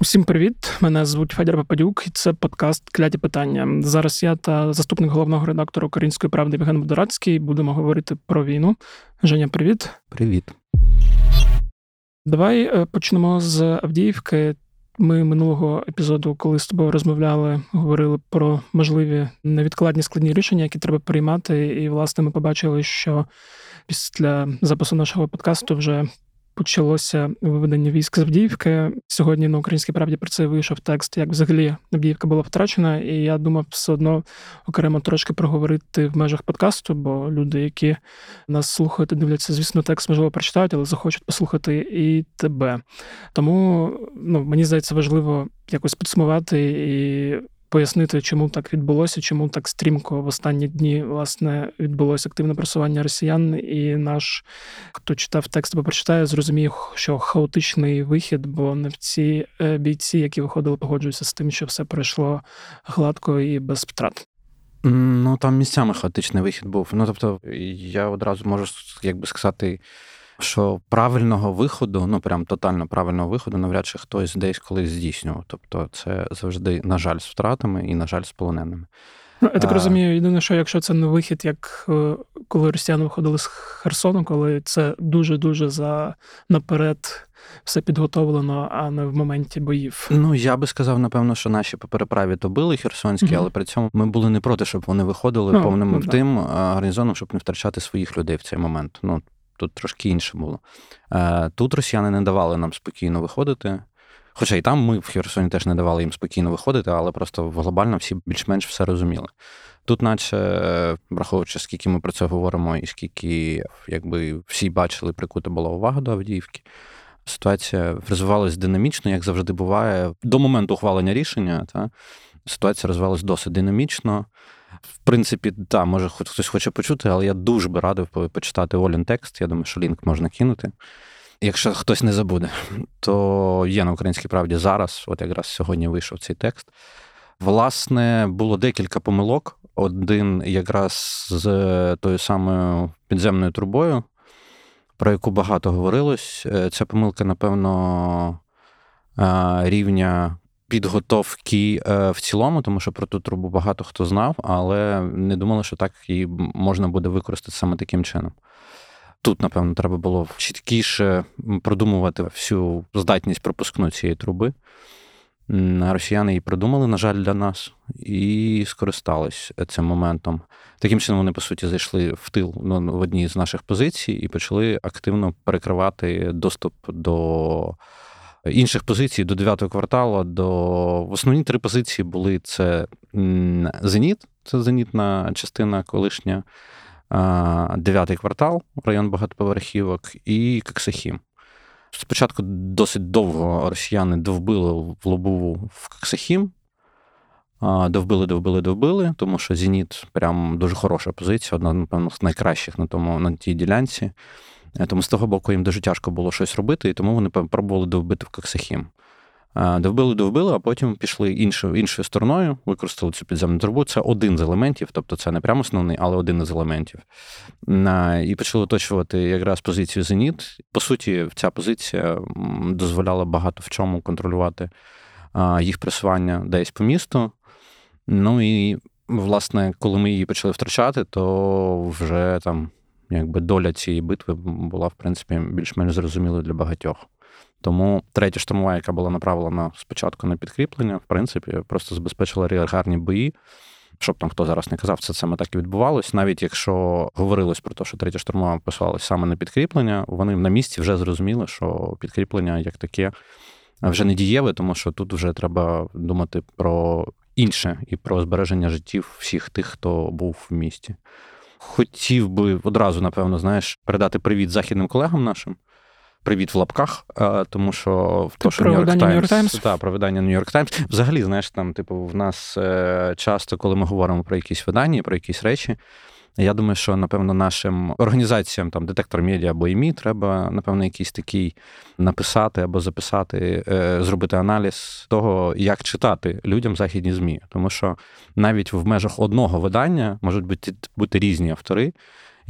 Усім привіт! Мене звуть Федір Пападюк, і це подкаст Кляті питання. Зараз я та заступник головного редактора Української правди Євген Бодорацький будемо говорити про війну. Женя, привіт. Привіт. Давай е, почнемо з Авдіївки. Ми минулого епізоду, коли з тобою розмовляли, говорили про можливі невідкладні складні рішення, які треба приймати. І, власне, ми побачили, що після запису нашого подкасту вже почалося виведення військ з Авдіївки. Сьогодні на українській правді про це вийшов текст, як взагалі Авдіївка була втрачена, і я думав все одно окремо трошки проговорити в межах подкасту, бо люди, які нас слухають дивляться, звісно, текст можливо прочитають, але захочуть послухати і тебе. Тому ну мені здається важливо якось підсумувати і пояснити, чому так відбулося, чому так стрімко в останні дні власне відбулося активне просування росіян. І наш хто читав текст, або прочитає, зрозуміє, що хаотичний вихід, бо не всі е, бійці, які виходили, погоджуються з тим, що все пройшло гладко і без втрат. Ну там місцями хаотичний вихід був. Ну тобто, я одразу можу як би сказати що правильного виходу, ну прям тотально правильного виходу, навряд чи хтось десь колись здійснював. Тобто, це завжди, на жаль, з втратами і, на жаль, з полоненими. Ну, я так розумію, єдине, що якщо це не вихід, як е, коли росіяни виходили з Херсону, коли це дуже-дуже за наперед все підготовлено, а не в моменті боїв. Ну я би сказав, напевно, що наші по переправі то били херсонські, mm але при цьому ми були не проти, щоб вони виходили ну, повним ну, тим гарнізоном, щоб не втрачати своїх людей в цей момент. Ну тут трошки інше було. Е, тут росіяни не давали нам спокійно виходити. Хоча і там ми в Херсоні теж не давали їм спокійно виходити, але просто глобально всі більш-менш все розуміли. Тут, наче, враховуючи, скільки ми про це говоримо, і скільки якби всі бачили, прикута була увага до Авдіївки. Ситуація розвивалась динамічно, як завжди буває. До моменту ухвалення рішення, та, ситуація розвивалась досить динамічно. В принципі, так, може, хтось хоче почути, але я дуже би радив почитати Олін текст. Я думаю, що лінк можна кинути. Якщо хтось не забуде, то є на українській правді зараз, от якраз сьогодні вийшов цей текст. Власне, було декілька помилок. Один якраз з тою самою підземною трубою, про яку багато говорилось. Е, ця помилка, напевно, рівня підготовки е, в цілому, тому що про ту трубу багато хто знав, але не думали, що так її можна буде використати саме таким чином. Тут, напевно, треба було чіткіше продумувати всю здатність пропускну цієї труби. Росіяни її придумали, на жаль, для нас, і скористались цим моментом. Таким чином, вони, по суті, зайшли в тил ну, в одній з наших позицій і почали активно перекривати доступ до інших позицій до 9-го кварталу. До основні три позиції були: це Зеніт, це зенітна частина колишня, дев'ятий квартал, район багатоповерхівок, і Каксахім. Спочатку досить довго росіяни довбили в лобову в Каксахім. Довбили, довбили, довбили, тому що Зеніт прям дуже хороша позиція, одна, напевно, з найкращих на тому, на тій ділянці. Е, тому з того боку їм дуже тяжко було щось робити, і тому вони пробували довбити в Коксахім. Е, довбили, довбили, а потім пішли іншою іншою стороною, використали цю підземну трубу. Це один з елементів, тобто це не прямо основний, але один із елементів. Е, і почали оточувати якраз позицію Зеніт. По суті, ця позиція дозволяла багато в чому контролювати їх пресування десь по місту. Ну і, власне, коли ми її почали втрачати, то вже там якби доля цієї битви була, в принципі, більш-менш зрозумілою для багатьох. Тому третя штурмова, яка була направлена спочатку на підкріплення, в принципі, просто забезпечила гарні бої. Щоб там хто зараз не казав, це саме так і відбувалось. Навіть якщо говорилось про те, що третя штурмова посилалась саме на підкріплення, вони на місці вже зрозуміли, що підкріплення як таке вже не дієве, тому що тут вже треба думати про інше і про збереження життів всіх тих, хто був в місті хотів би одразу, напевно, знаєш, передати привіт західним колегам нашим. Привіт в лапках, тому що в то, що Нью-Йорк Таймс. та про видання Нью-Йорк Таймс. Взагалі, знаєш, там, типу, в нас е, часто, коли ми говоримо про якісь видання, про якісь речі, я думаю, що напевно нашим організаціям, там детектор медіа або ІМІ, треба, напевно, якийсь такий написати або записати, е, зробити аналіз того, як читати людям західні змі, тому що навіть в межах одного видання можуть бути бути різні автори.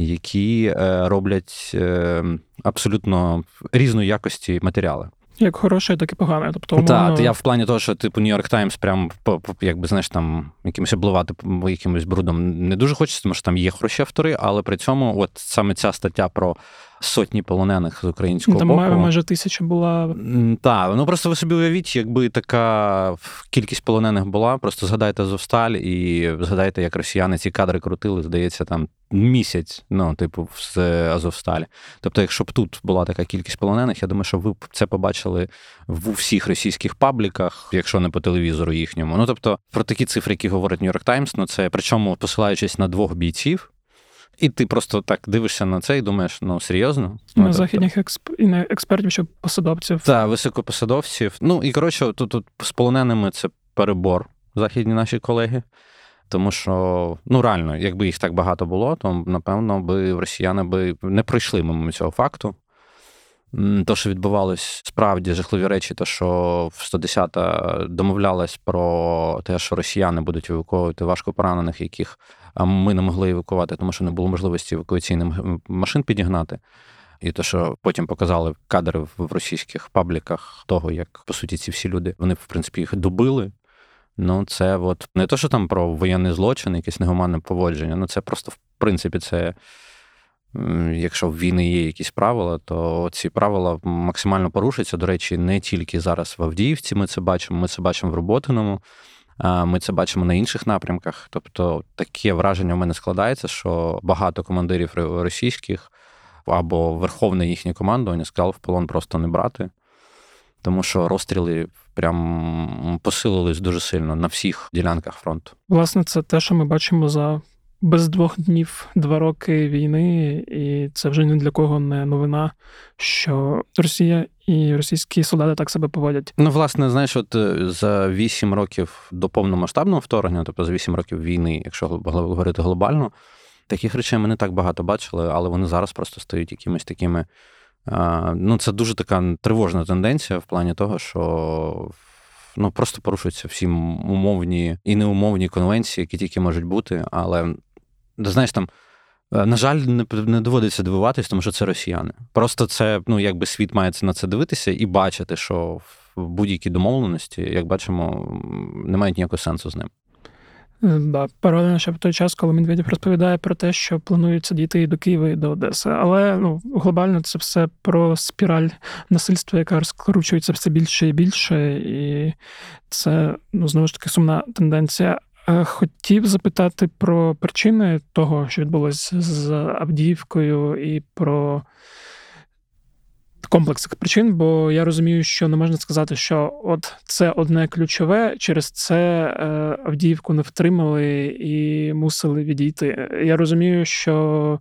Які е, роблять е, абсолютно різної якості матеріали. Як хороше, так і погане. Тобто, умовно... Так, я в плані того, що типу Нью-Йорк Таймс прям якби знаєш там якимось обливати якимось брудом не дуже хочеться, тому що там є хороші автори, але при цьому, от саме ця стаття про сотні полонених з українського там боку. Там майже тисяча була. Так, ну просто ви собі уявіть, якби така кількість полонених була. Просто згадайте Азовсталь і згадайте, як росіяни ці кадри крутили, здається, там місяць, ну, типу, з Азовсталі. Тобто, якщо б тут була така кількість полонених, я думаю, що ви б це побачили в усіх російських пабліках, якщо не по телевізору їхньому. Ну тобто, про такі цифри, які говорить Нью-Йорк Таймс, ну це причому посилаючись на двох бійців. І ти просто так дивишся на це і думаєш, ну серйозно? На ну, західних експ... і не експертів, що посадовців. Так, високопосадовців. Ну і коротше, тут, тут з полоненими це перебор, західні наші колеги. Тому що, ну реально, якби їх так багато було, то напевно би росіяни би не пройшли мимо цього факту. То, що відбувалось справді жахливі речі, то що в 110-та домовлялась про те, що росіяни будуть евакуювати важко поранених, яких ми не могли евакувати, тому що не було можливості евакуаційних машин підігнати. І те, що потім показали кадри в російських пабліках того, як по суті ці всі люди вони в принципі їх добили. Ну, це от не то, що там про воєнний злочин, якесь негуманне поводження. Ну, це просто в принципі це якщо в війни є якісь правила, то ці правила максимально порушуються. До речі, не тільки зараз в Авдіївці ми це бачимо, ми це бачимо в Роботиному, ми це бачимо на інших напрямках. Тобто таке враження в мене складається, що багато командирів російських або верховне їхнє командування сказали в полон просто не брати, тому що розстріли прям посилились дуже сильно на всіх ділянках фронту. Власне, це те, що ми бачимо за без двох днів два роки війни, і це вже ні для кого не новина, що Росія і російські солдати так себе поводять. Ну, власне, знаєш, от е, за вісім років до повномасштабного вторгнення, тобто за вісім років війни, якщо говорити глобально, таких речей ми не так багато бачили, але вони зараз просто стають якимись такими. Ну, це дуже така тривожна тенденція в плані того, що ну просто порушуються всі умовні і неумовні конвенції, які тільки можуть бути, але знаєш, там, е, на жаль, не не доводиться дивуватись, тому що це росіяни. Просто це, ну, якби світ має на це дивитися і бачити, що в будь-якій домовленості, як бачимо, не мають ніякого сенсу з ним. Е, да, паралельно ще в той час, коли Медведєв розповідає про те, що планується дійти до Києва і до Одеси. Але ну, глобально це все про спіраль насильства, яка розкручується все більше і більше, і це ну, знову ж таки сумна тенденція. Е, хотів запитати про причини того, що відбулося з Авдіївкою, і про комплекс причин, бо я розумію, що не можна сказати, що от це одне ключове, через це е, Авдіївку не втримали і мусили відійти. Я розумію, що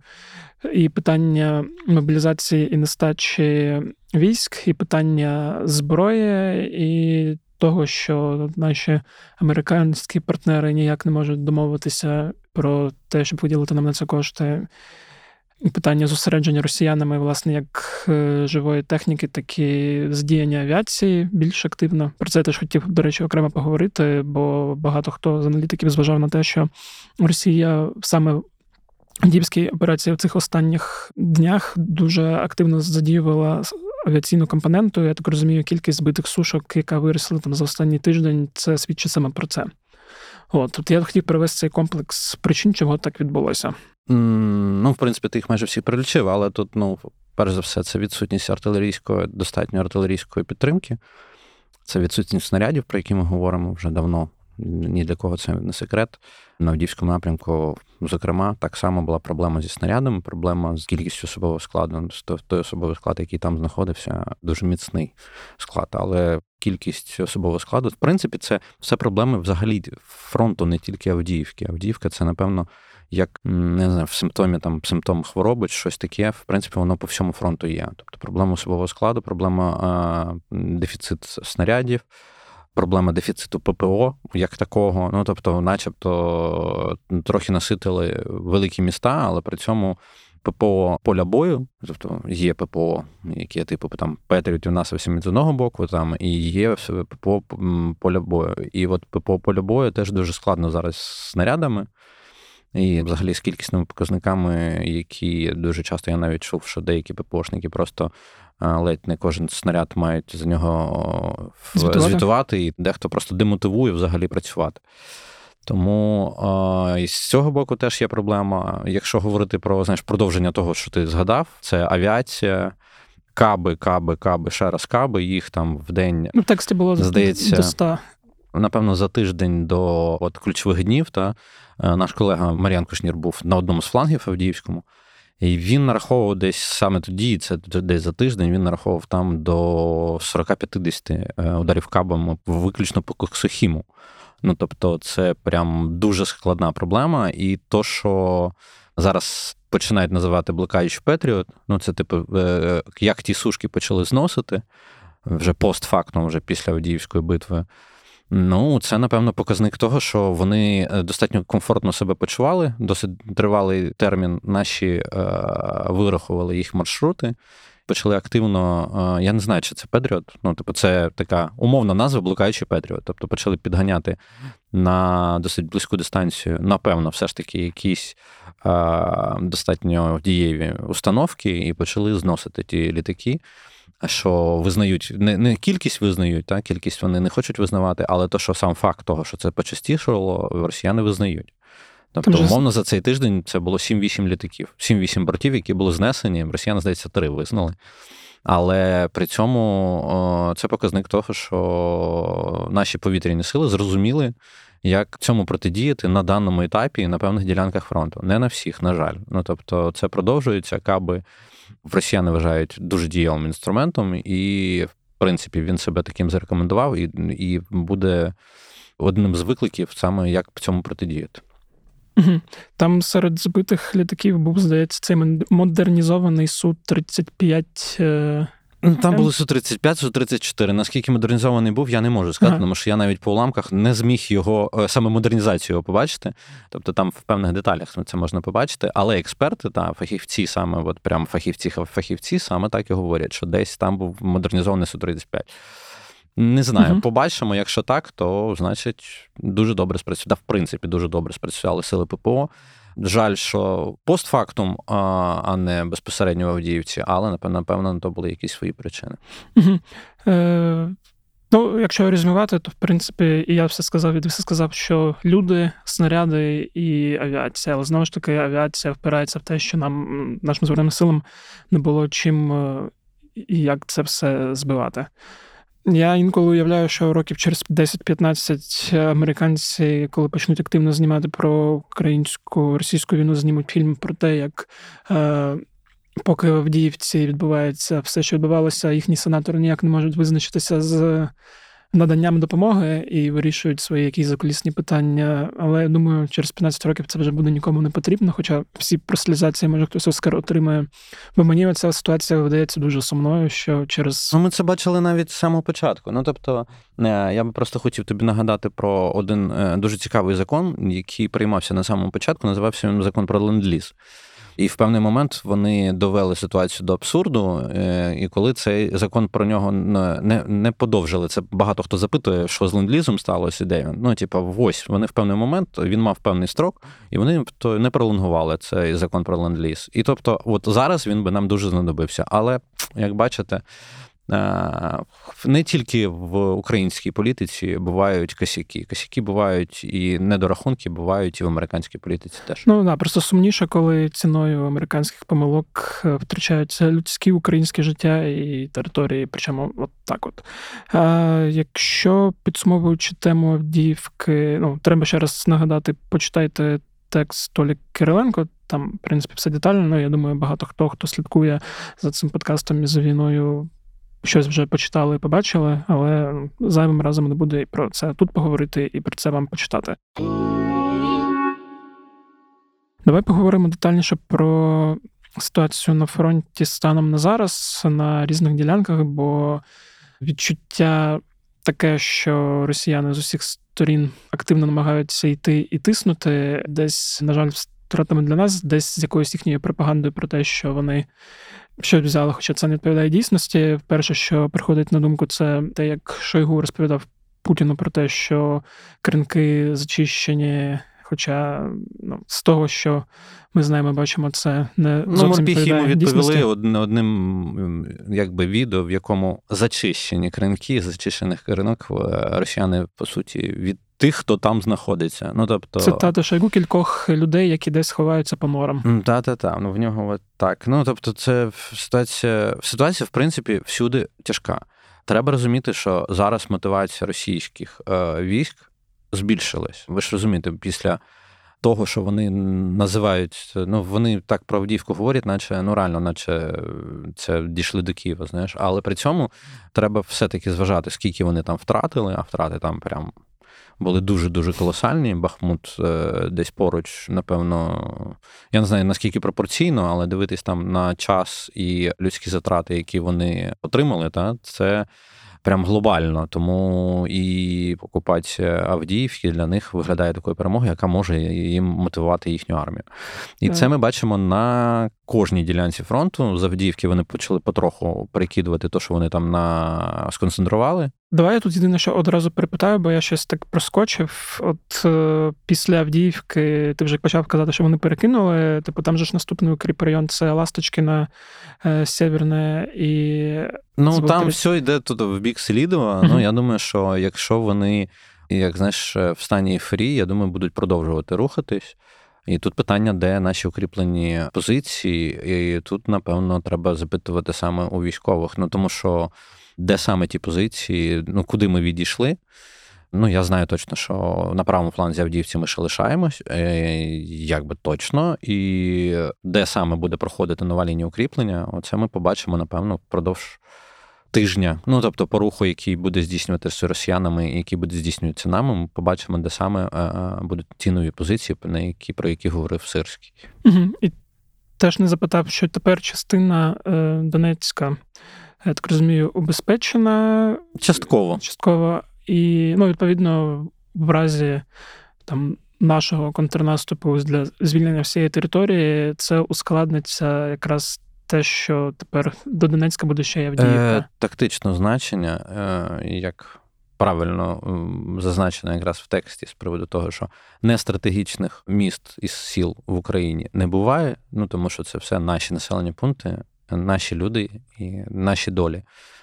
і питання мобілізації і нестачі військ, і питання зброї, і того, що наші американські партнери ніяк не можуть домовитися про те, щоб виділити нам на це кошти. І питання зосередження росіянами, власне, як е, живої техніки, так і задіяння авіації більш активно. Про це я теж хотів, до речі, окремо поговорити, бо багато хто з аналітиків зважав на те, що Росія саме Дібській операції в цих останніх днях дуже активно задіювала авіаційну компоненту. Я так розумію, кількість збитих сушок, яка виросла там за останній тиждень, це свідчить саме про це. От, Тут я хотів привести цей комплекс причин, чого так відбулося. Ну, в принципі, ти їх майже всі перелічив, але тут, ну, перш за все, це відсутність артилерійської, достатньо артилерійської підтримки. Це відсутність снарядів, про які ми говоримо вже давно. Ні для кого це не секрет. На Авдіївському напрямку, зокрема, так само була проблема зі снарядами, проблема з кількістю особового складу. Той особовий склад, який там знаходився, дуже міцний склад. Але кількість особового складу, в принципі, це все проблеми взагалі фронту, не тільки Авдіївки. Авдіївка це, напевно, як не знаю, в симптомі там симптом хвороби, щось таке, в принципі, воно по всьому фронту є. Тобто проблема особового складу, проблема а, дефіцит снарядів. Проблема дефіциту ППО як такого. Ну тобто, начебто, трохи наситили великі міста, але при цьому ППО поля бою, тобто є ППО, які типу там Петріот у нас з одного боку, там і є ППО поля бою. І от ППО поля бою теж дуже складно зараз з снарядами. І взагалі з кількісними показниками, які дуже часто я навіть чув, що деякі ППОшники просто ледь не кожен снаряд мають за нього звітувати, звітувати і дехто просто демотивує взагалі працювати. Тому і з цього боку теж є проблема. Якщо говорити про знаєш, продовження того, що ти згадав, це авіація, каби, каби, каби, ще раз каби, їх там в день. Ну, в тексті було здається, до 100. Напевно, за тиждень до от, ключових днів та е, наш колега Мар'ян Кушнір був на одному з флангів Авдіївському, і він нараховував десь саме тоді, це десь за тиждень, він нараховував там до 40-50 е, ударів кабом виключно по коксохіму. Ну тобто, це прям дуже складна проблема. І то, що зараз починають називати блокаючий Петріот, ну це типу, е, як ті сушки почали зносити вже постфактум, вже після Авдіївської битви. Ну, це, напевно, показник того, що вони е, достатньо комфортно себе почували, досить тривалий термін наші е, вирахували їх маршрути почали активно. Е, я не знаю, чи це Петріот. Ну, типу, це така умовна назва, блукаючий Петріот. Тобто почали підганяти на досить близьку дистанцію, напевно, все ж таки, якісь а, е, достатньо дієві установки, і почали зносити ті літаки. Що визнають, не не кількість визнають, та кількість вони не хочуть визнавати, але то, що сам факт того, що це почастішало, росіяни визнають. Тобто, умовно, за цей тиждень це було 7-8 літаків, 7-8 бортів, які були знесені. Росіяни, здається, три визнали. Але при цьому це показник того, що наші повітряні сили зрозуміли, як цьому протидіяти на даному етапі на певних ділянках фронту. Не на всіх, на жаль. Ну тобто, це продовжується, каби росіяни вважають дуже дієвим інструментом, і, в принципі, він себе таким зарекомендував і, і буде одним з викликів саме як цьому протидіяти. Там серед збитих літаків був, здається, цей модернізований Су-35. Е, ну, там були Су-35, Су-34. Наскільки модернізований був, я не можу сказати, ага. тому що я навіть по уламках не зміг його, е, саме модернізацію його побачити. Тобто там в певних деталях це можна побачити. Але експерти та фахівці, саме от прям фахівці, фахівці саме так і говорять, що десь там був модернізований Су-35. Не знаю, угу. побачимо. Якщо так, то значить дуже добре спрацювали. В принципі, дуже добре спрацювали сили ППО. Жаль, що постфактум, а не безпосередньо в Авдіївці, але напевно, на то були якісь свої причини. Е, Ну, якщо резюмувати, то в принципі і я все сказав, і все сказав, що люди, снаряди і авіація, але знову ж таки, авіація впирається в те, що нам, нашим збройним силам, не було чим е, і як це все збивати. Я інколи уявляю, що років через 10-15 американці, коли почнуть активно знімати про українську російську війну, знімуть фільм про те, як е, поки в Авдіївці відбувається все, що відбувалося, їхні сенатори ніяк не можуть визначитися з наданням допомоги і вирішують свої якісь закулісні питання. Але я думаю, через 15 років це вже буде нікому не потрібно. Хоча всі прослізації, може хтось Оскар отримає. Бо мені ця ситуація видається дуже сумною, що через Ну, ми це бачили навіть з самого початку. Ну тобто, е, я би просто хотів тобі нагадати про один е, дуже цікавий закон, який приймався на самому початку. Називався він закон про ленд-ліз. І в певний момент вони довели ситуацію до абсурду. Е, і коли цей закон про нього не не подовжили, це багато хто запитує, що з ленд-лізом сталося, де він. Ну, типу, ось вони в певний момент він мав певний строк, і вони то не пролонгували цей закон про ленд-ліз. І тобто, от зараз він би нам дуже знадобився. Але як бачите. Е, не тільки в українській політиці бувають косяки. Косяки бувають і недорахунки бувають і в американській політиці теж. Ну да, просто сумніше, коли ціною американських помилок е, втрачаються людські українське життя і території. Причому от так от. А, Якщо підсумовуючи тему Авдіївки, ну треба ще раз нагадати, почитайте. Текст Толі Кириленко, там, в принципі, все детально. Ну, я думаю, багато хто хто слідкує за цим подкастом і за війною, щось вже почитали і побачили, але зайвим разом не буде і про це тут поговорити, і про це вам почитати. Давай поговоримо детальніше про ситуацію на фронті станом на зараз на різних ділянках, бо відчуття таке, що росіяни з усіх сторін активно намагаються йти і тиснути, десь, на жаль, втратами для нас, десь з якоюсь їхньою пропагандою про те, що вони що взяли, хоча це не відповідає дійсності. Перше, що приходить на думку, це те, як Шойгу розповідав Путіну про те, що кринки зачищені. Хоча ну, з того, що ми знаємо, бачимо, це не ну, зовсім йому відповіли одним якби відео, в якому зачищені кринки, зачищених кринок е, росіяни, по суті, від тих, хто там знаходиться. Ну, тобто... Це тато Шойгу кількох людей, які десь ховаються по морам. Та-та-та, ну в нього от так. Ну, тобто, це ситуація, ситуація, в принципі, всюди тяжка. Треба розуміти, що зараз мотивація російських е, військ збільшилась. Ви ж розумієте, після того, що вони називають, ну вони так про Авдіївку говорять, наче ну реально, наче це дійшли до Києва, знаєш. Але при цьому треба все-таки зважати, скільки вони там втратили, а втрати там прям були дуже-дуже колосальні. Бахмут е, десь поруч, напевно, я не знаю наскільки пропорційно, але дивитись там на час і людські затрати, які вони отримали, та це прям глобально. Тому і окупація Авдіївки для них виглядає такою перемогою, яка може їм мотивувати їхню армію. І це ми бачимо на кожній ділянці фронту. З Авдіївки вони почали потроху перекидувати те, що вони там на сконцентрували. Давай я тут єдине, що одразу перепитаю, бо я щось так проскочив. От е, після Авдіївки ти вже почав казати, що вони перекинули. Типу, там же ж наступний укріп район це Ласточкина, е, Северне і. Ну там все йде тут в бік Селідова. Uh-huh. Ну я думаю, що якщо вони, як знаєш, в стані фрі, я думаю, будуть продовжувати рухатись. І тут питання, де наші укріплені позиції, і тут, напевно, треба запитувати саме у військових. Ну тому що де саме ті позиції, ну куди ми відійшли. Ну, я знаю точно, що на правому фланзі Авдіївці ми ще лишаємось, е, як би точно, і де саме буде проходити нова лінія укріплення, оце ми побачимо, напевно, впродовж тижня. Ну, тобто, по руху, який буде здійснюватися росіянами, і який буде здійснюватися нами, ми побачимо, де саме е, е, будуть ті нові позиції, на які, про які говорив Сирський. Угу. І теж не запитав, що тепер частина Донецька я так розумію, убезпечена частково. Частково. І, ну, відповідно, в разі там нашого контрнаступу для звільнення всієї території, це ускладниться якраз те, що тепер до Донецька буде ще Авдіївка. Е, Тактичне значення, е, як правильно зазначено якраз в тексті з приводу того, що нестратегічних міст із сіл в Україні не буває, ну тому що це все наші населені пункти наші люди і наші долі.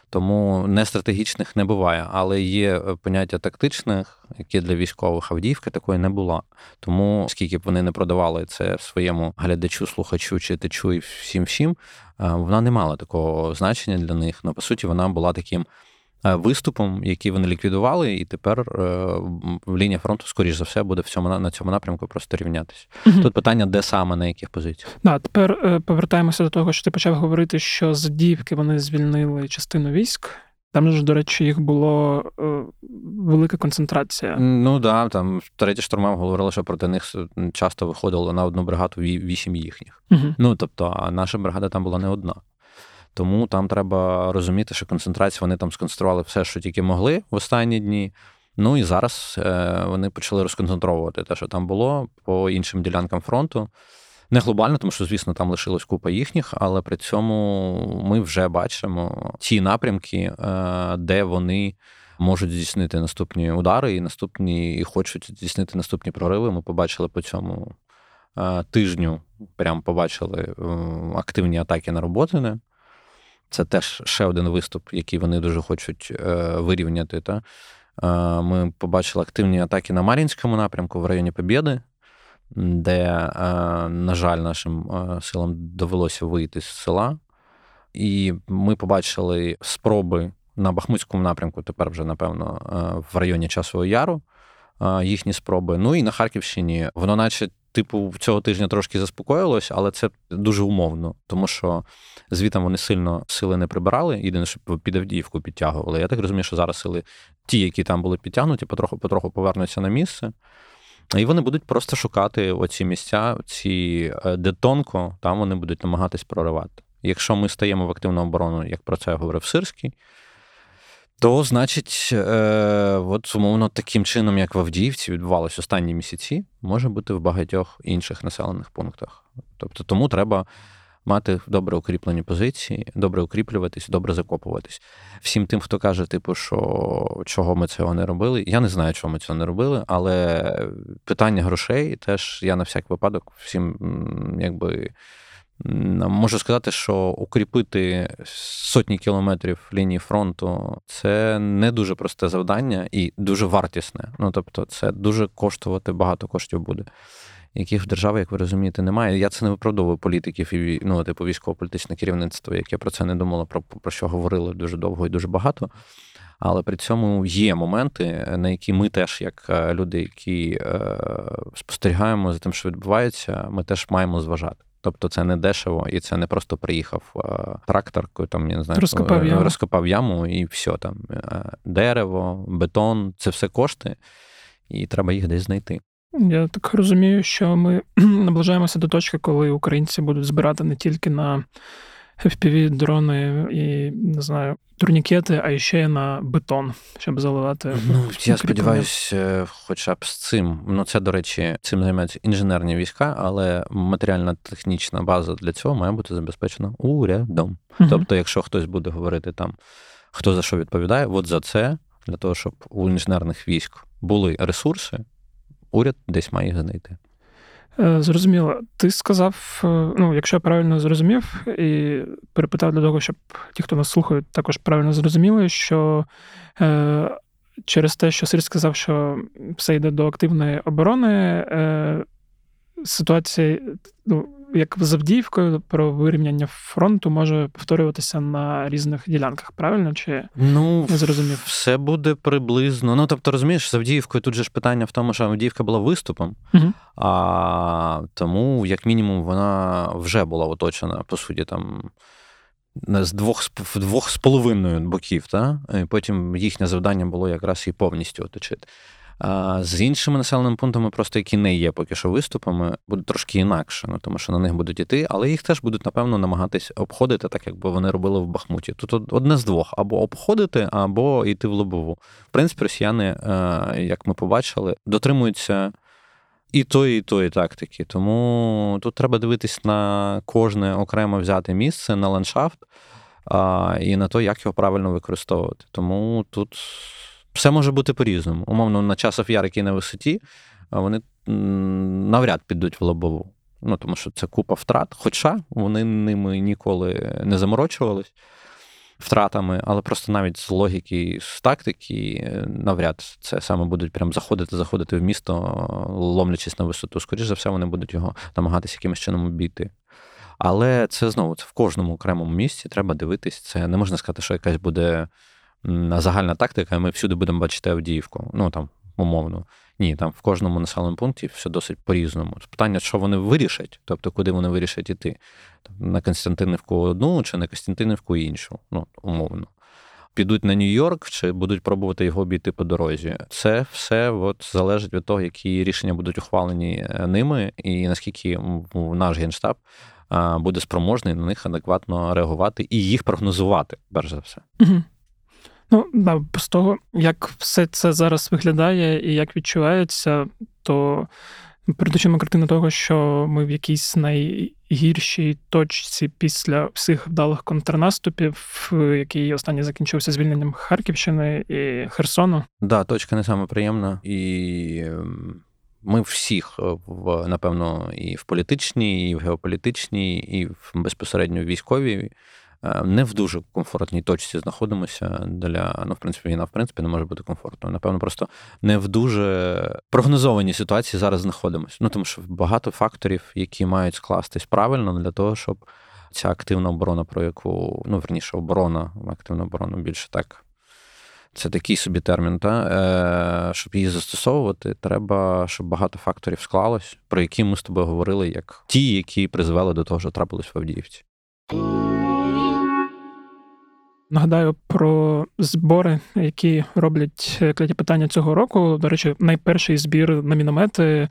Тому нестратегічних не буває, але є е, поняття тактичних, які для військових Авдіївки такої не була. Тому скільки б вони не продавали це своєму глядачу, слухачу, читачу і всім всім, е, вона не мала такого значення для них. Ну, по суті, вона була таким виступом, який вони ліквідували, і тепер е, лінія фронту, скоріш за все, буде в цьому на цьому напрямку просто рівнятися. uh Тут питання, де саме на яких позиціях. Да, тепер е, повертаємося до того, що ти почав говорити, що з Дівки вони звільнили частину військ. Там ж, до речі, їх було е, велика концентрація. Ну да, там третя штурма говорила, що проти них часто виходило на одну бригаду вісім їхніх. uh Ну тобто, а наша бригада там була не одна. Тому там треба розуміти, що концентрація вони там сконцентрували все, що тільки могли в останні дні. Ну і зараз е, вони почали розконцентровувати те, що там було по іншим ділянкам фронту. Не глобально, тому що, звісно, там лишилась купа їхніх, але при цьому ми вже бачимо ті напрямки, е, де вони можуть здійснити наступні удари і наступні, і хочуть здійснити наступні прориви. Ми побачили по цьому е, тижню. Прям побачили активні атаки на роботи. Це теж ще один виступ, який вони дуже хочуть е, вирівняти. Та? Е, ми побачили активні атаки на Мар'їнському напрямку в районі Побєди, де, е, на жаль, нашим силам довелося вийти з села. І ми побачили спроби на Бахмутському напрямку, тепер вже, напевно, в районі Часового Яру. Їхні спроби. Ну і на Харківщині воно, наче типу, цього тижня трошки заспокоїлось, але це дуже умовно, тому що звітом вони сильно сили не прибирали. Єдине, що під Авдіївку підтягували. Я так розумію, що зараз сили, ті, які там були підтягнуті, потроху потроху повернуться на місце. І вони будуть просто шукати оці місця, ці е, де тонко, там вони будуть намагатись проривати. Якщо ми стаємо в активну оборону, як про це говорив Сирський, то, значить, е, от умовно таким чином, як в Авдіївці, відбувалося останні місяці, може бути в багатьох інших населених пунктах. Тобто, тому треба мати добре укріплені позиції, добре укріплюватись, добре закопуватись. Всім тим, хто каже, типу, що чого ми цього не робили. Я не знаю, чого ми цього не робили, але питання грошей теж я на всяк випадок всім якби. Можу сказати, що укріпити сотні кілометрів лінії фронту це не дуже просте завдання і дуже вартісне. Ну тобто, це дуже коштувати багато коштів буде яких в держави, як ви розумієте, немає. Я це не виправдовую політиків і ну, типу військово-політичне керівництво, яке про це не думало, про, про що говорили дуже довго і дуже багато. Але при цьому є моменти, на які ми теж, як е, люди, які е, спостерігаємо за тим, що відбувається, ми теж маємо зважати. Тобто це не дешево, і це не просто приїхав е, тракторкою, там я не знаю, розкопав е, яму. розкопав яму і все там дерево, бетон це все кошти, і треба їх десь знайти. Я так розумію, що ми наближаємося до точки, коли українці будуть збирати не тільки на fpv дрони і не знаю турнікети, а ще й на бетон, щоб заливати. Ну я сподіваюся, хоча б з цим. Ну це до речі, цим займаються інженерні війська, але матеріальна технічна база для цього має бути забезпечена урядом. Угу. Тобто, якщо хтось буде говорити там, хто за що відповідає, от за це для того, щоб у інженерних військ були ресурси уряд десь має їх знайти. Е, зрозуміло. Ти сказав, е, ну, якщо я правильно зрозумів, і перепитав для того, щоб ті, хто нас слухають, також правильно зрозуміли, що е, через те, що Сир сказав, що все йде до активної оборони, е, ситуація, ну, як з Авдіївкою про вирівняння фронту може повторюватися на різних ділянках, правильно? Чи ну не зрозумів? Все буде приблизно. Ну тобто, розумієш, з Авдіївкою тут же ж питання в тому, що Авдіївка була виступом, угу. а тому, як мінімум, вона вже була оточена, по суті, там. З двох з двох з половиною боків, та? і потім їхнє завдання було якраз її повністю оточити. З іншими населеними пунктами, просто які не є поки що виступами, буде трошки інакше, ну тому що на них будуть іти, але їх теж будуть, напевно, намагатись обходити, так якби вони робили в Бахмуті. Тут одне з двох: або обходити, або йти в лобову. В принципі, росіяни, е, як ми побачили, дотримуються. І тої, і тої тактики. Тому тут треба дивитись на кожне окремо взяте місце, на ландшафт а, і на те, як його правильно використовувати. Тому тут все може бути по-різному. Умовно, на часов яр, який на висоті, вони навряд підуть в лобову. Ну, тому що це купа втрат, хоча вони ними ніколи не заморочувались втратами, але просто навіть з логіки, з тактики, навряд це саме будуть прям заходити, заходити в місто, ломлячись на висоту. Скоріше за все, вони будуть його намагатися якимось чином обійти. Але це знову це в кожному окремому місці треба дивитись. Це не можна сказати, що якась буде загальна тактика, ми всюди будемо бачити Авдіївку. Ну там умовно. Ні, там в кожному населеному пункті все досить по-різному. Питання, що вони вирішать, тобто куди вони вирішать іти. На Константинівку одну чи на Константинівку іншу, ну, умовно. Підуть на Нью-Йорк чи будуть пробувати його обійти по дорозі. Це все от залежить від того, які рішення будуть ухвалені е, ними, і наскільки наш генштаб буде спроможний на них адекватно реагувати і їх прогнозувати, перш за все. Угу. Ну, да, з того, як все це зараз виглядає і як відчувається, то перед очима картина того, що ми в якійсь найгіршій точці після всіх вдалих контрнаступів, який останній закінчився звільненням Харківщини і Херсону. Да, точка не саме приємна. І ем, ми всіх, е, в напевно, і в політичній, і в геополітичній, і в безпосередньо військовій не в дуже комфортній точці знаходимося для ну, в принципі, війна в принципі не може бути комфортною. Напевно, просто не в дуже прогнозованій ситуації зараз знаходимося. Ну тому що багато факторів, які мають скластись правильно для того, щоб ця активна оборона, про яку ну верніше оборона, активна оборона більше так. Це такий собі термін, та е, щоб її застосовувати, треба, щоб багато факторів склалось, про які ми з тобою говорили, як ті, які призвели до того, що трапилось в Авдіївці. Нагадаю про збори, які роблять кляті питання цього року. До речі, найперший збір на міномети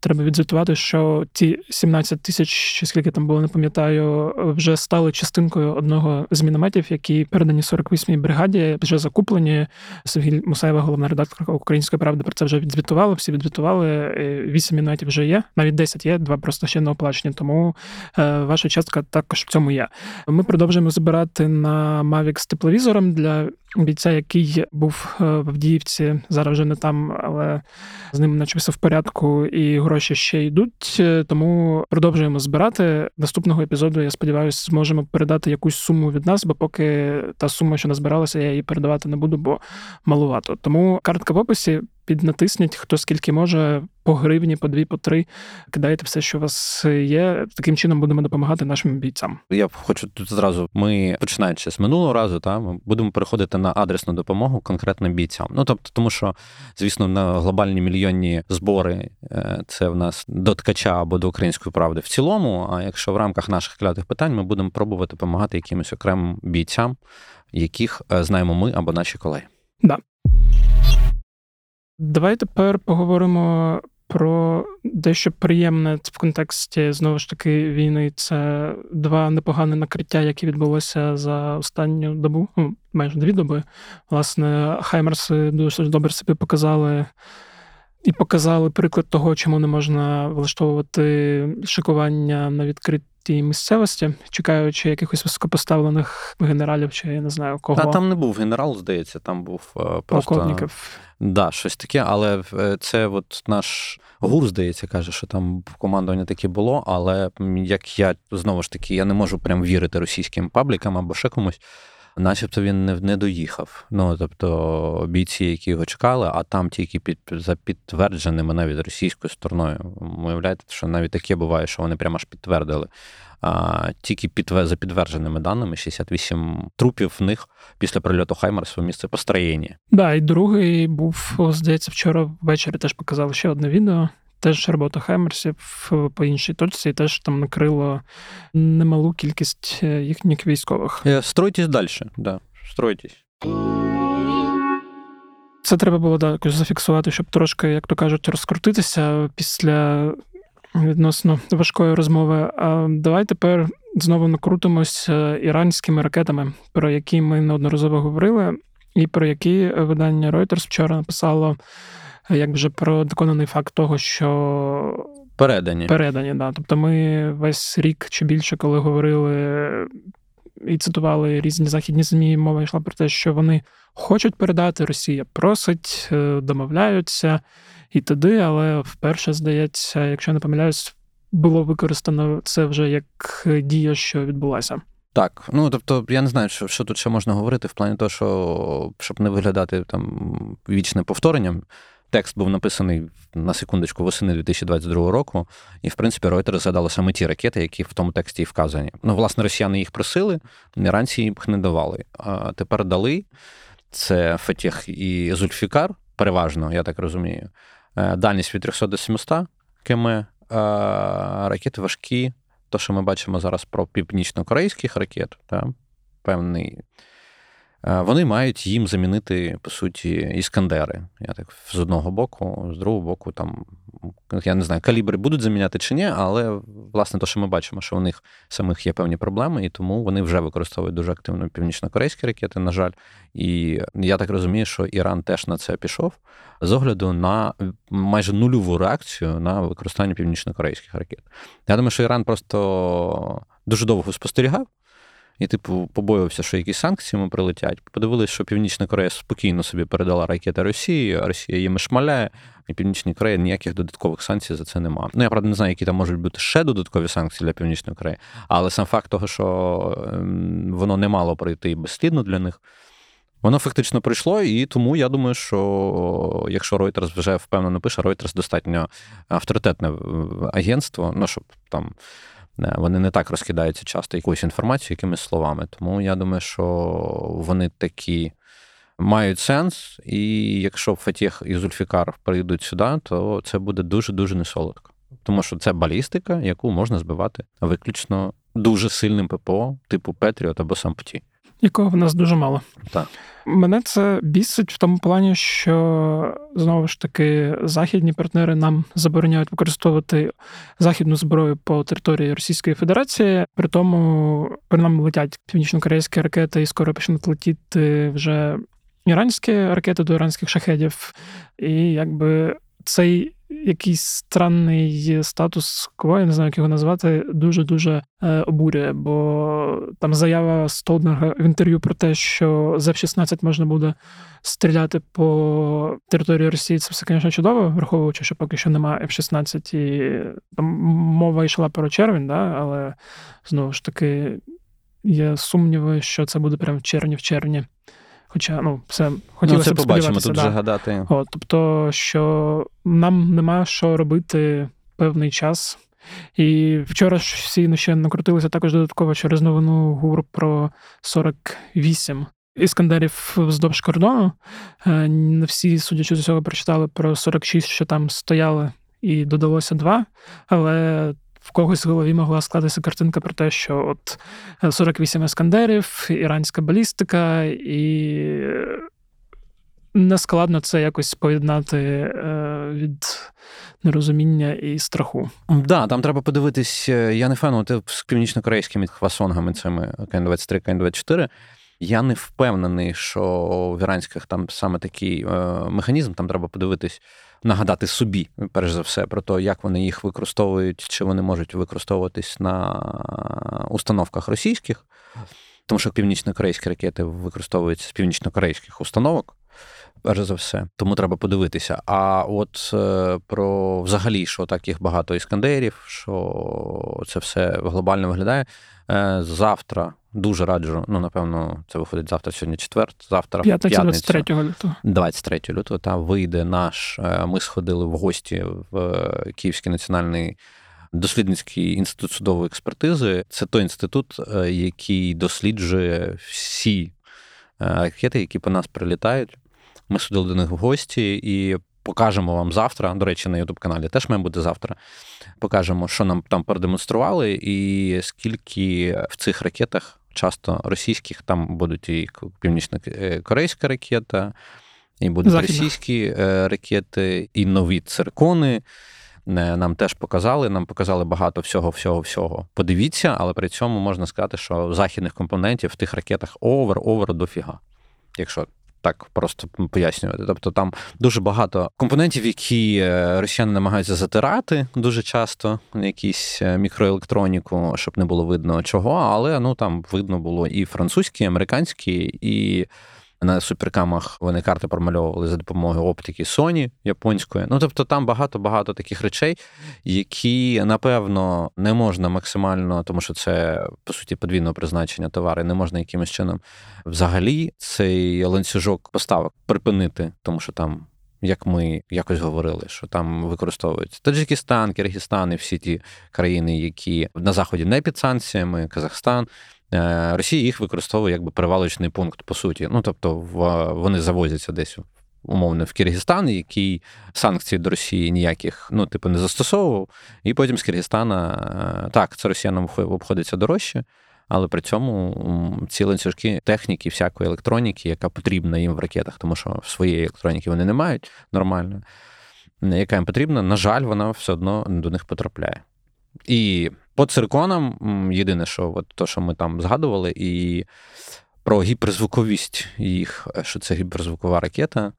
треба відзвітувати, що ті 17 тисяч, чи скільки там було, не пам'ятаю, вже стали частинкою одного з мінометів, які передані 48-й бригаді, вже закуплені. Сергій Мусаєва, головна редакторка Української правди, про це вже відзвітувала. Всі відзвітували. Вісім мінометів вже є, навіть 10 є, два просто ще не оплачені. Тому е, ваша частка також в цьому є. Ми продовжуємо збирати на Mavic з тепловізором для бійця, який був е, в Авдіївці, зараз вже не там, але з ним наче все в порядку, і гроші ще йдуть. Е, тому продовжуємо збирати. Наступного епізоду, я сподіваюся, зможемо передати якусь суму від нас, бо поки та сума, що назбиралася, я її передавати не буду, бо малувато. Тому картка в описі піднатисніть, хто скільки може, по гривні, по дві, по три. Кидайте все, що у вас є. Таким чином будемо допомагати нашим бійцям. Я хочу тут зразу. Ми починаючи з минулого разу, та ми будемо переходити на адресну допомогу конкретним бійцям. Ну тобто, тому що, звісно, на глобальні мільйонні збори е, це в нас до ткача або до української правди в цілому. А якщо в рамках наших клятих питань ми будемо пробувати допомагати якимось окремим бійцям, яких е, знаємо ми або наші колеги. Да. Давай тепер поговоримо про дещо приємне в контексті знову ж таки війни. Це два непогані накриття, які відбулося за останню добу, ну, майже дві доби. Власне, Хаймерси дуже добре собі показали. І показали приклад того, чому не можна влаштовувати шикування на відкритій місцевості, чекаючи якихось високопоставлених генералів, чи я не знаю кого. Та там не був генерал, здається, там був е, просто полковників. Да, щось таке, але е, це от наш гур, здається, каже, що там командування таке було. Але як я знову ж таки, я не можу прям вірити російським паблікам або ще комусь начебто він не не доїхав. Ну тобто бійці, які його чекали, а там тільки під за підтвердженими навіть російською стороною. Уявляєте, що навіть таке буває, що вони прямо аж підтвердили. А, Тільки під, за підтвердженими даними 68 трупів в них після прильоту Хаймарс у місце построєння. Да, і другий був, здається, вчора ввечері теж показали ще одне відео. Теж робота Хаймерсів по іншій точці, і теж там накрило немалу кількість е, їхніх військових. Е, стройтесь далі, да, стройтесь. Це треба було да, якось зафіксувати, щоб трошки, як то кажуть, розкрутитися після відносно важкої розмови. А давай тепер знову накрутимось іранськими ракетами, про які ми неодноразово говорили, і про які видання Reuters вчора написало як вже про доконаний факт того, що передані. Передані, да. Тобто ми весь рік чи більше, коли говорили і цитували різні західні змі, мова йшла про те, що вони хочуть передати, Росія просить, е, домовляються і туди, але вперше здається, якщо не помиляюсь, було використано це вже як дія, що відбулася. Так, ну тобто, я не знаю, що що тут ще можна говорити в плані того, що щоб не виглядати там вічним повторенням. Текст був написаний на секундочку восени 2022 року, і, в принципі, Reuters згадали саме ті ракети, які в тому тексті і вказані. Ну, власне, росіяни їх просили, іранці їх не давали. А тепер дали це Фатіх і Зульфікар, переважно, я так розумію. Е, дальність від 300 до 700 км, ракети важкі. То, що ми бачимо зараз про північно-корейських ракет, та, певний Е, вони мають їм замінити, по суті, іскандери. Я так з одного боку, з другого боку, там я не знаю, калібри будуть заміняти чи ні, але власне, то, що ми бачимо, що у них самих є певні проблеми, і тому вони вже використовують дуже активно північно-корейські ракети, на жаль. І я так розумію, що Іран теж на це пішов з огляду на майже нульову реакцію на використання північно-корейських ракет. Я думаю, що Іран просто дуже довго спостерігав і, типу, побоювався, що якісь санкції йому прилетять. Подивилися, що Північна Корея спокійно собі передала ракети Росії, а Росія їм шмаляє, і Північній Кореї ніяких додаткових санкцій за це немає. Ну, я правда не знаю, які там можуть бути ще додаткові санкції для Північної Кореї, але сам факт того, що ем, воно не мало пройти безслідно для них. Воно фактично прийшло, і тому я думаю, що якщо Reuters вже впевнено пише, Reuters достатньо авторитетне агентство, ну щоб там Е, вони не так розкидаються часто якоюсь інформацією, якимись словами. Тому я думаю, що вони такі мають сенс, і якщо Фатіх і Зульфікар прийдуть сюди, то це буде дуже-дуже несолодко. Тому що це балістика, яку можна збивати виключно дуже сильним ППО, типу Петріот або Сампті. Якого в нас дуже мало. Так. Мене це бісить в тому плані, що знову ж таки західні партнери нам забороняють використовувати західну зброю по території Російської Федерації. При тому при нам летять північно-корейські ракети, і скоро почнуть летіти вже іранські ракети до іранських шахедів. І якби цей якийсь странний статус кво, я не знаю, як його назвати, дуже-дуже е, обурює. Бо там заява Столднерга в інтерв'ю про те, що з F-16 можна буде стріляти по території Росії, це все, звісно, чудово, враховуючи, що поки що немає F-16, і там мова йшла про червень, да, але знову ж таки є сумніви, що це буде прямо в червні в червні. Хоча ну все хотілося ну, це побачимо тут да. вже гадати. О, тобто, що нам нема що робити певний час. І вчора ж всі ще накрутилися також додатково через новину ГУР про 48 іскандерів вздовж кордону. Не всі, судячи з цього, прочитали про 46, що там стояли, і додалося два. Але в когось в голові могла складатися картинка про те, що от 48 е, ескандерів, іранська балістика, і нескладно це якось поєднати е, від нерозуміння і страху. Так, да, там треба подивитись. Е, я не фану з північно-корейськими хвасонгами цими КН-23, КН-24. Я не впевнений, що в іранських там саме такий е, механізм, там треба подивитись нагадати собі, перш за все, про те, як вони їх використовують, чи вони можуть використовуватись на установках російських, тому що північно-корейські ракети використовуються з північно-корейських установок. Перш за все, тому треба подивитися. А от е, про взагалі, що так їх багато іскандерів, що це все глобально виглядає. Е, завтра дуже раджу. Ну, напевно, це виходить завтра, сьогодні четвер. Завтра п'ятниця 23 лютого. 23 лютого та вийде наш. Е, ми сходили в гості в Київський національний. Дослідницький інститут судової експертизи це той інститут, е, який досліджує всі ракети, які по нас прилітають. Ми судили до них в гості і покажемо вам завтра. До речі, на Ютуб каналі теж має бути завтра. Покажемо, що нам там продемонстрували, і скільки в цих ракетах, часто російських, там будуть і північно-корейська ракета, і будуть Західна. російські е, ракети, і нові циркони. Е, нам теж показали, нам показали багато всього, всього, всього. Подивіться, але при цьому можна сказати, що західних компонентів в тих ракетах over-over дофіга. Якщо так просто пояснювати. Тобто там дуже багато компонентів, які е, росіяни намагаються затирати дуже часто, якісь е, мікроелектроніку, щоб не було видно чого, але ну там видно було і французькі, і американські, і на суперкамах вони карти промальовували за допомогою оптики Sony японської. Ну тобто там багато-багато таких речей, які напевно не можна максимально, тому що це по суті подвійного призначення товари, не можна якимось чином взагалі цей ланцюжок поставок припинити, тому що там. Як ми якось говорили, що там використовують Таджикистан, Киргизстан і всі ті країни, які на заході не під санкціями, Казахстан, Росія їх використовує як перевалочний пункт, по суті. Ну тобто, вони завозяться десь. Умовно, в Киргизстан, який санкцій до Росії ніяких ну, типу, не застосовував. І потім з Киргизстана е, так, це росіянам обходиться дорожче, але при цьому ці ланцюжки техніки, всякої електроніки, яка потрібна їм в ракетах, тому що своєї електроніки вони не мають нормально, яка їм потрібна, на жаль, вона все одно до них потрапляє. І по цирконам, єдине, що от то, що ми там згадували, і про гіперзвуковість їх, що це гіперзвукова ракета.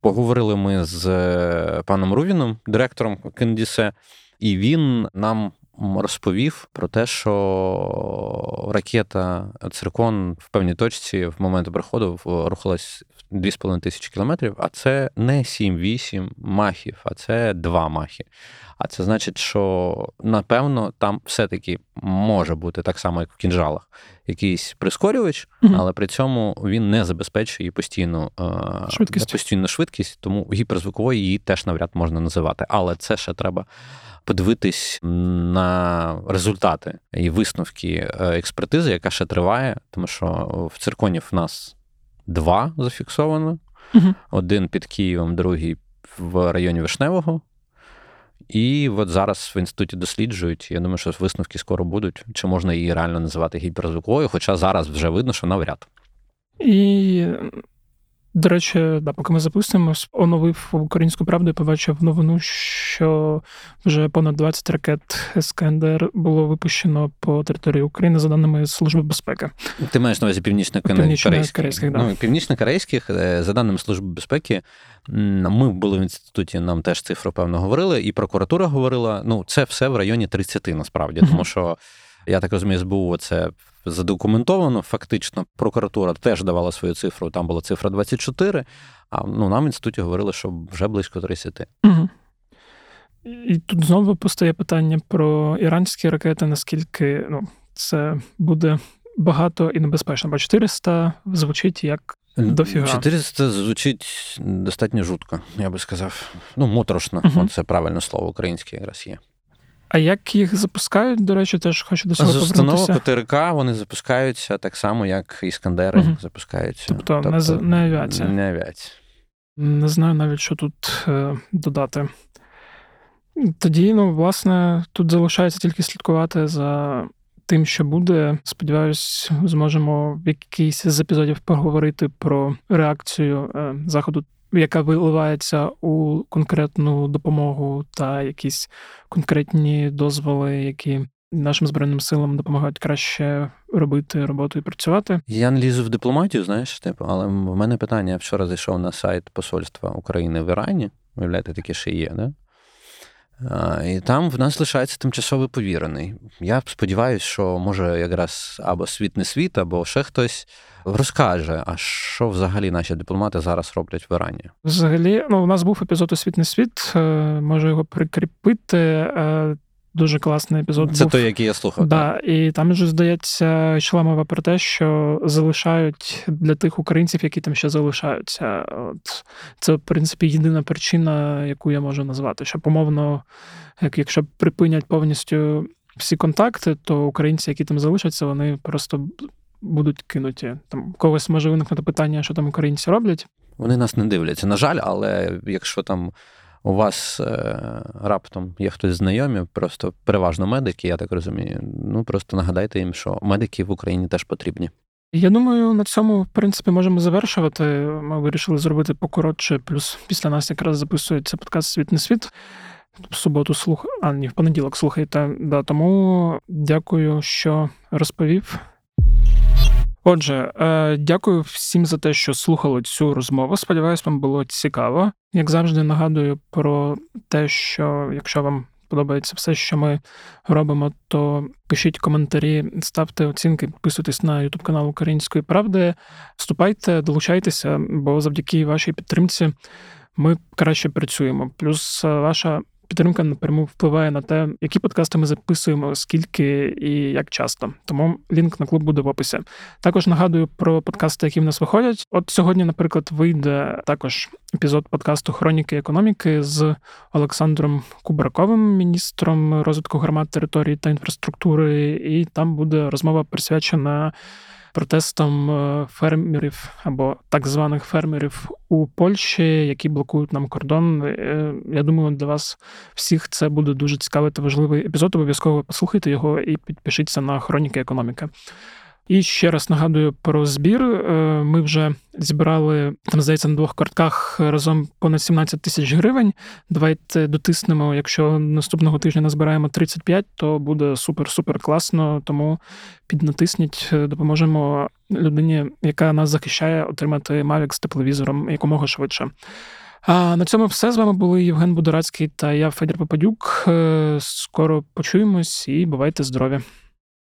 Поговорили ми з е, паном Рувіном, директором Кендісе, і він нам розповів про те, що ракета Циркон в певній точці в момент приходу рухалась 2,5 тисячі кілометрів, а це не 7-8 махів, а це 2 махи. А це значить, що напевно там все-таки може бути так само, як в кінжалах, якийсь прискорювач, угу. але при цьому він не забезпечує постійну е, швидкість. постійну швидкість, тому гіперзвуковою її теж навряд можна називати. Але це ще треба. Подивитись на результати і висновки е, експертизи, яка ще триває, тому що в цирконів в нас два зафіксовано: угу. один під Києвом, другий в районі Вишневого. І от зараз в інституті досліджують. Я думаю, що висновки скоро будуть. Чи можна її реально називати гіперзвуковою? Хоча зараз вже видно, що навряд. І до речі, да, поки ми запустимось, оновив українську правду і побачив новину, що вже понад 20 ракет СКНДР було випущено по території України за даними Служби безпеки. Ти маєш на увазі північно-корейських? Да. Ну, північно-корейських, е, за даними Служби безпеки, ми були в інституті, нам теж цифру певно говорили, і прокуратура говорила: ну, це все в районі 30 насправді, тому що. Я так розумію, СБУ це задокументовано. Фактично, прокуратура теж давала свою цифру. Там була цифра 24, а ну, нам в інституті говорили, що вже близько 30. Угу. І тут знову постає питання про іранські ракети, наскільки ну, це буде багато і небезпечно. Бо 400 звучить як дофіга. 400 звучить достатньо жутко, я би сказав. Ну, моторошно, uh це правильне слово українське якраз є. А як їх запускають, до речі, теж хочу до цього З установок ОТРК вони запускаються так само, як іскандери угу. запускаються. Тобто, тобто не, не авіація. Не авіація. Не знаю навіть, що тут е, додати. Тоді, ну, власне, тут залишається тільки слідкувати за тим, що буде. Сподіваюсь, зможемо в якийсь з епізодів поговорити про реакцію е, заходу яка виливається у конкретну допомогу та якісь конкретні дозволи, які нашим збройним силам допомагають краще робити роботу і працювати. Я не лізу в дипломатію, знаєш, типу, але в мене питання: я вчора зайшов на сайт Посольства України в Ірані. Уявляєте, таке ще є, да? І там в нас лишається тимчасовий повірений. Я сподіваюся, що може якраз або світ не світ, або ще хтось розкаже, а що взагалі наші дипломати зараз роблять в Ірані? Взагалі, ну у нас був епізод у світ не світ. може можу його прикріпити. Дуже класний епізод. Це був. той, який я слухав. Да, так. І там вже, здається, йшла мова про те, що залишають для тих українців, які там ще залишаються. От Це, в принципі, єдина причина, яку я можу назвати. Що, помовно, як якщо припинять повністю всі контакти, то українці, які там залишаться, вони просто будуть кинуті. Там когось може виникнути питання, що там українці роблять. Вони нас не дивляться. На жаль, але якщо там у вас е, раптом є хтось знайомі, просто переважно медики, я так розумію. Ну просто нагадайте їм, що медики в Україні теж потрібні. Я думаю, на цьому, в принципі, можемо завершувати. Ми вирішили зробити покоротше, плюс після нас якраз записується подкаст Світ не світ. В суботу слух, а ні, в понеділок слухайте. Да, Тому дякую, що розповів. Отже, е, дякую всім за те, що слухали цю розмову. Сподіваюсь, вам було цікаво. Як завжди, нагадую про те, що якщо вам подобається все, що ми робимо, то пишіть коментарі, ставте оцінки, підписуйтесь на YouTube канал Української правди, вступайте, долучайтеся, бо завдяки вашій підтримці ми краще працюємо. Плюс е, ваша підтримка напряму впливає на те, які подкасти ми записуємо, скільки і як часто. Тому лінк на клуб буде в описі. Також нагадую про подкасти, які в нас виходять. От сьогодні, наприклад, вийде також епізод подкасту Хроніки економіки з Олександром Кубраковим, міністром розвитку громад території та інфраструктури, і там буде розмова присвячена протестам е, фермерів або так званих фермерів у Польщі, які блокують нам кордон. Е, я думаю, для вас всіх це буде дуже цікавий та важливий епізод. Обов'язково послухайте його і підпишіться на хроніки економіки. І ще раз нагадую про збір. Е, ми вже зібрали там, здається, на двох картках разом понад 17 тисяч гривень. Давайте дотиснемо. Якщо наступного тижня назбираємо 35, то буде супер-супер класно. Тому піднатисніть, е, допоможемо людині, яка нас захищає, отримати Mavic з тепловізором якомога швидше. А на цьому все з вами були Євген Будорацький та я Федір Попадюк. Е, скоро почуємось і бувайте здорові.